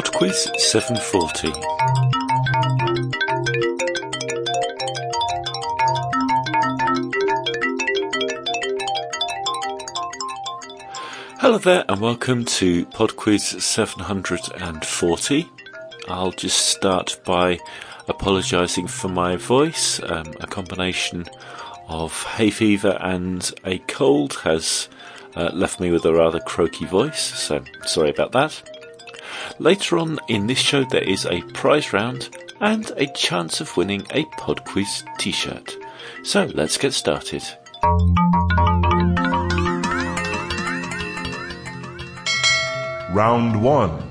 Podquiz 740. Hello there and welcome to Podquiz 740. I'll just start by apologising for my voice. Um, a combination of hay fever and a cold has uh, left me with a rather croaky voice, so sorry about that. Later on in this show, there is a prize round and a chance of winning a Podquiz t shirt. So let's get started. Round 1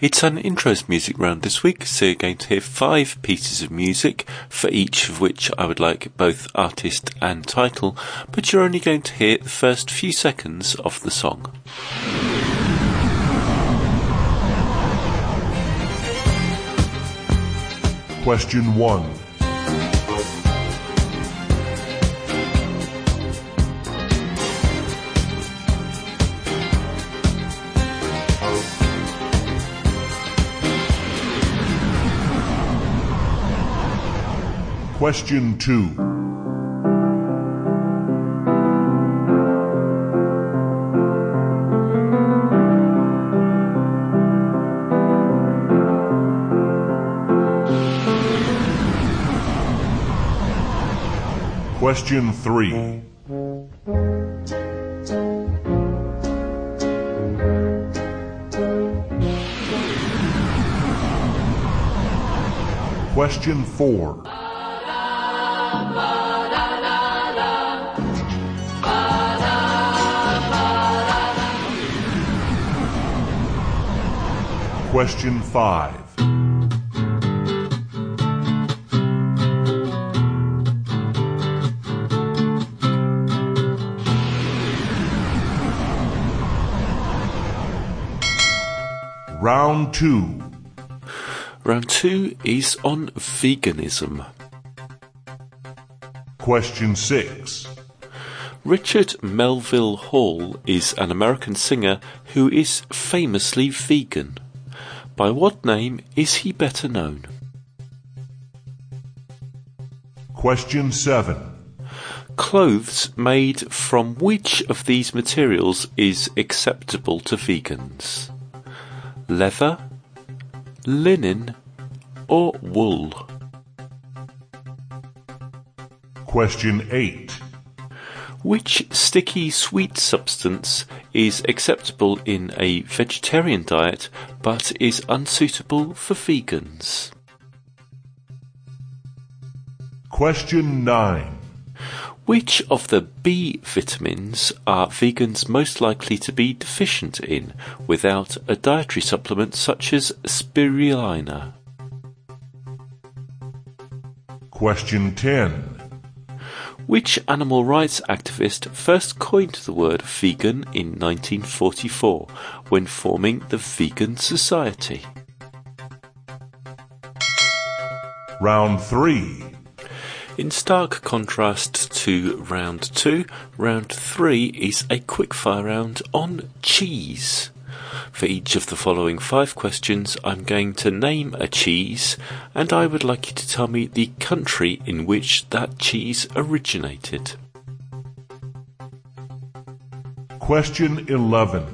It's an intros music round this week, so you're going to hear five pieces of music, for each of which I would like both artist and title, but you're only going to hear the first few seconds of the song. Question 1 Question 2 Question 3 Question 4 Question 5 Round 2 Round two is on veganism. Question 6 Richard Melville Hall is an American singer who is famously vegan. By what name is he better known? Question 7 Clothes made from which of these materials is acceptable to vegans? Leather, linen, or wool? Question 8 Which sticky sweet substance is acceptable in a vegetarian diet but is unsuitable for vegans? Question 9 Which of the B vitamins are vegans most likely to be deficient in without a dietary supplement such as spirulina? Question 10 Which animal rights activist first coined the word vegan in 1944 when forming the Vegan Society? Round 3 In stark contrast to round two, round three is a quickfire round on cheese. For each of the following five questions, I'm going to name a cheese, and I would like you to tell me the country in which that cheese originated. Question 11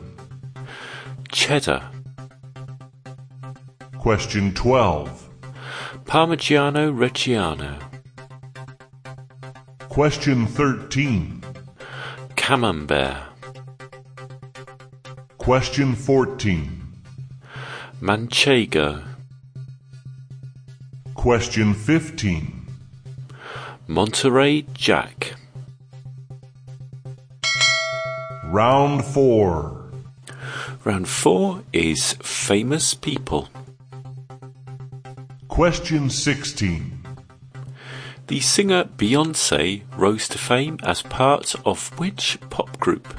Cheddar, Question 12 Parmigiano Reggiano, Question 13 Camembert, Question 14 Manchego, Question 15 Monterey Jack. Round 4 Round four is famous people. Question 16 The singer Beyonce rose to fame as part of which pop group?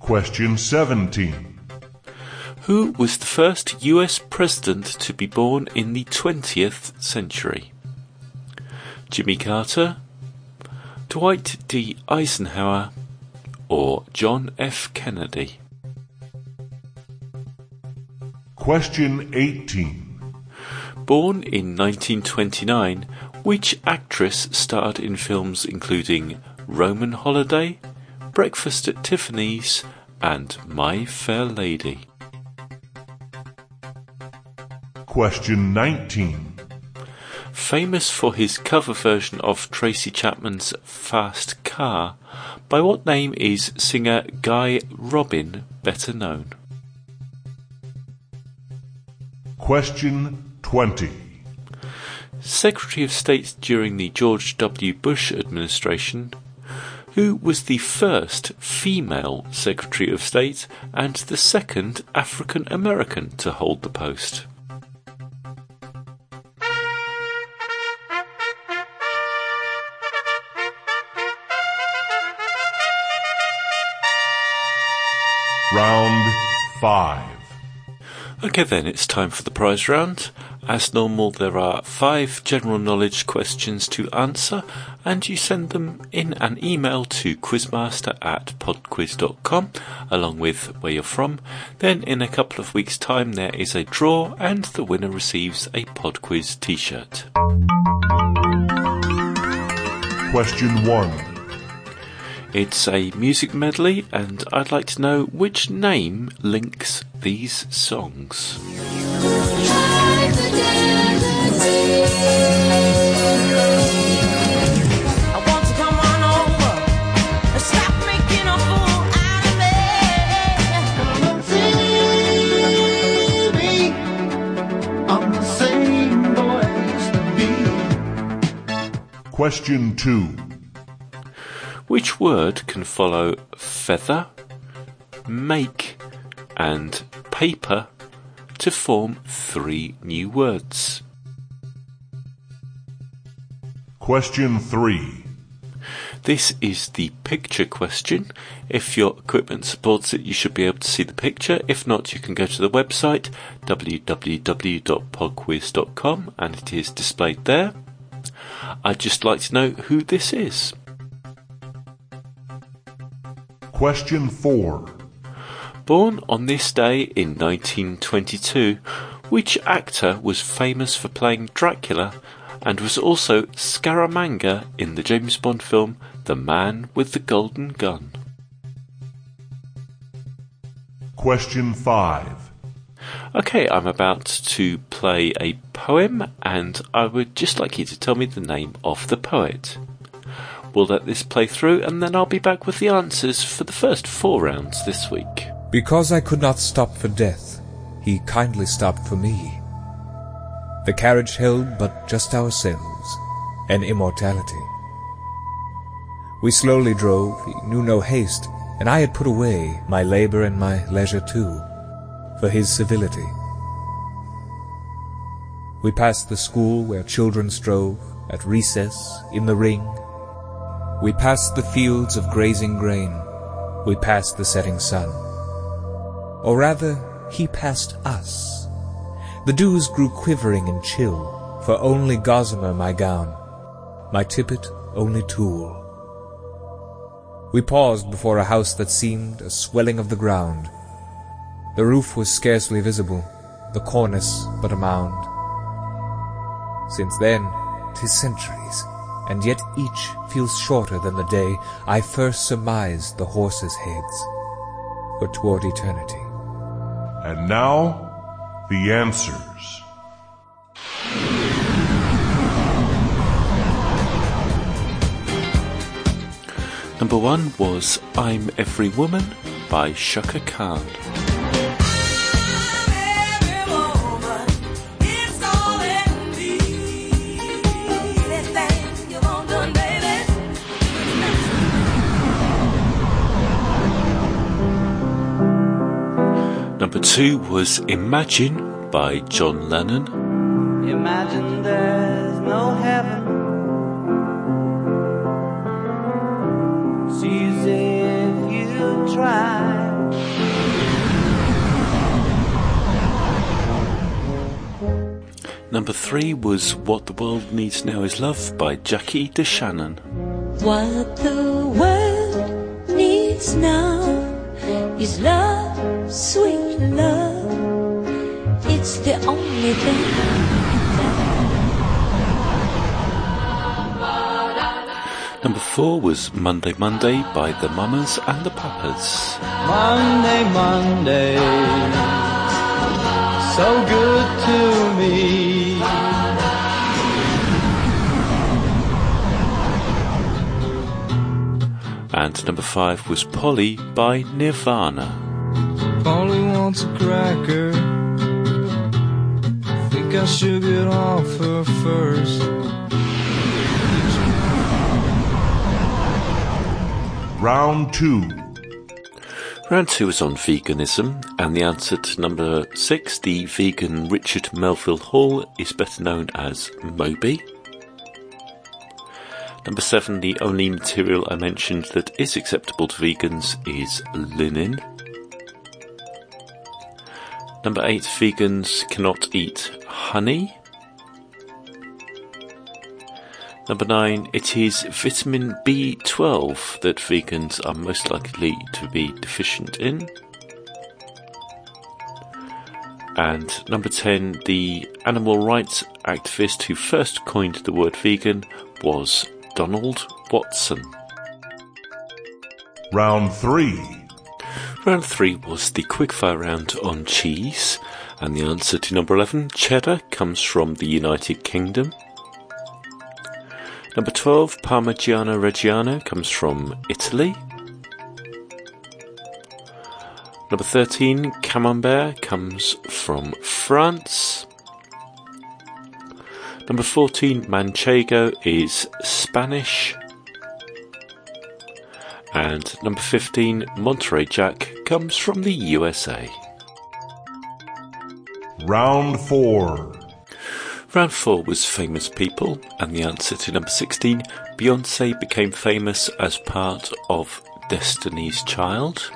Question 17 Who was the first US president to be born in the 20th century? Jimmy Carter, Dwight D. Eisenhower, or John F. Kennedy? Question 18. Born in 1929, which actress starred in films including Roman Holiday, Breakfast at Tiffany's, and My Fair Lady? Question 19. Famous for his cover version of Tracy Chapman's Fast Car, by what name is singer Guy Robin better known? Question 20. Secretary of State during the George W. Bush administration, who was the first female Secretary of State and the second African American to hold the post. Round 5. Okay, then it's time for the prize round. As normal, there are five general knowledge questions to answer, and you send them in an email to quizmaster at podquiz.com along with where you're from. Then, in a couple of weeks' time, there is a draw, and the winner receives a Podquiz t shirt. Question 1. It's a music medley, and I'd like to know which name links these songs. Question 2. Which word can follow feather, make, and paper to form three new words? Question 3. This is the picture question. If your equipment supports it, you should be able to see the picture. If not, you can go to the website www.podquiz.com and it is displayed there. I'd just like to know who this is. Question 4. Born on this day in 1922, which actor was famous for playing Dracula and was also Scaramanga in the James Bond film The Man with the Golden Gun? Question 5. Okay, I'm about to play a poem, and I would just like you to tell me the name of the poet. We'll let this play through, and then I'll be back with the answers for the first four rounds this week. Because I could not stop for death, he kindly stopped for me. The carriage held but just ourselves, and immortality. We slowly drove, he knew no haste, and I had put away my labor and my leisure too, for his civility. We passed the school where children strove, at recess, in the ring. We passed the fields of grazing grain. We passed the setting sun. Or rather, he passed us. The dews grew quivering and chill, for only gossamer my gown, my tippet only tulle. We paused before a house that seemed a swelling of the ground. The roof was scarcely visible, the cornice but a mound. Since then, 'tis centuries, and yet each feels shorter than the day I first surmised the horses' heads, but toward eternity. And now, the answers. Number one was I'm Every Woman by Chaka Khan. Number two was Imagine by John Lennon. Imagine there's no heaven. It's easy if you try. Number three was What the World Needs Now Is Love by Jackie DeShannon. What the world needs now is love, sweet love. It's the only thing Number four was Monday Monday by the Mamas and the Papas. Monday, Monday, so good to me. And number five was Polly by Nirvana. Polly wants a cracker. Think I should get off her first. Round 2. Round two is on veganism, and the answer to number six, the vegan Richard Melville Hall, is better known as Moby. Number seven, the only material I mentioned that is acceptable to vegans is linen. Number eight, vegans cannot eat honey. Number nine, it is vitamin B12 that vegans are most likely to be deficient in. And number 10, the animal rights activist who first coined the word vegan was Donald Watson. Round 3. Round three was the quickfire round on cheese, and the answer to number 11, cheddar, comes from the United Kingdom. Number 12, Parmigiano Reggiano, comes from Italy. Number 13, Camembert, comes from France. Number 14, Manchego, is Spanish. And number 15, Monterey Jack, comes from the USA. Round 4. Round 4 was famous people, and the answer to number 16, Beyonce became famous as part of Destiny's Child.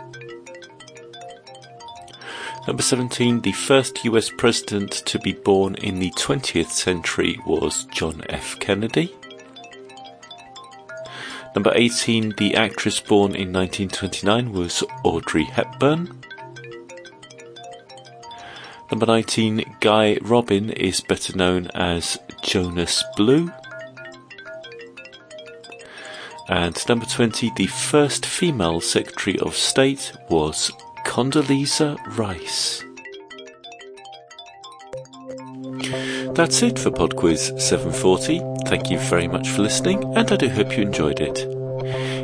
Number 17, the first US president to be born in the 20th century was John F. Kennedy. Number 18, the actress born in 1929 was Audrey Hepburn. Number 19, Guy Robin is better known as Jonas Blue. And number 20, the first female Secretary of State was Condoleezza Rice. That's it for PodQuiz 740. Thank you very much for listening, and I do hope you enjoyed it.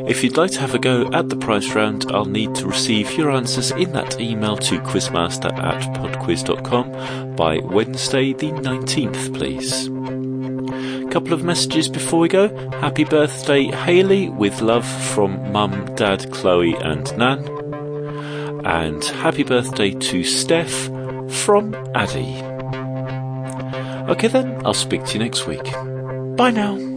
If you'd like to have a go at the prize round, I'll need to receive your answers in that email to quizmaster at podquiz.com by Wednesday the 19th, please. Couple of messages before we go. Happy birthday, Haley, with love from Mum, Dad, Chloe, and Nan. And happy birthday to Steph from Addy. Okay then, I'll speak to you next week. Bye now.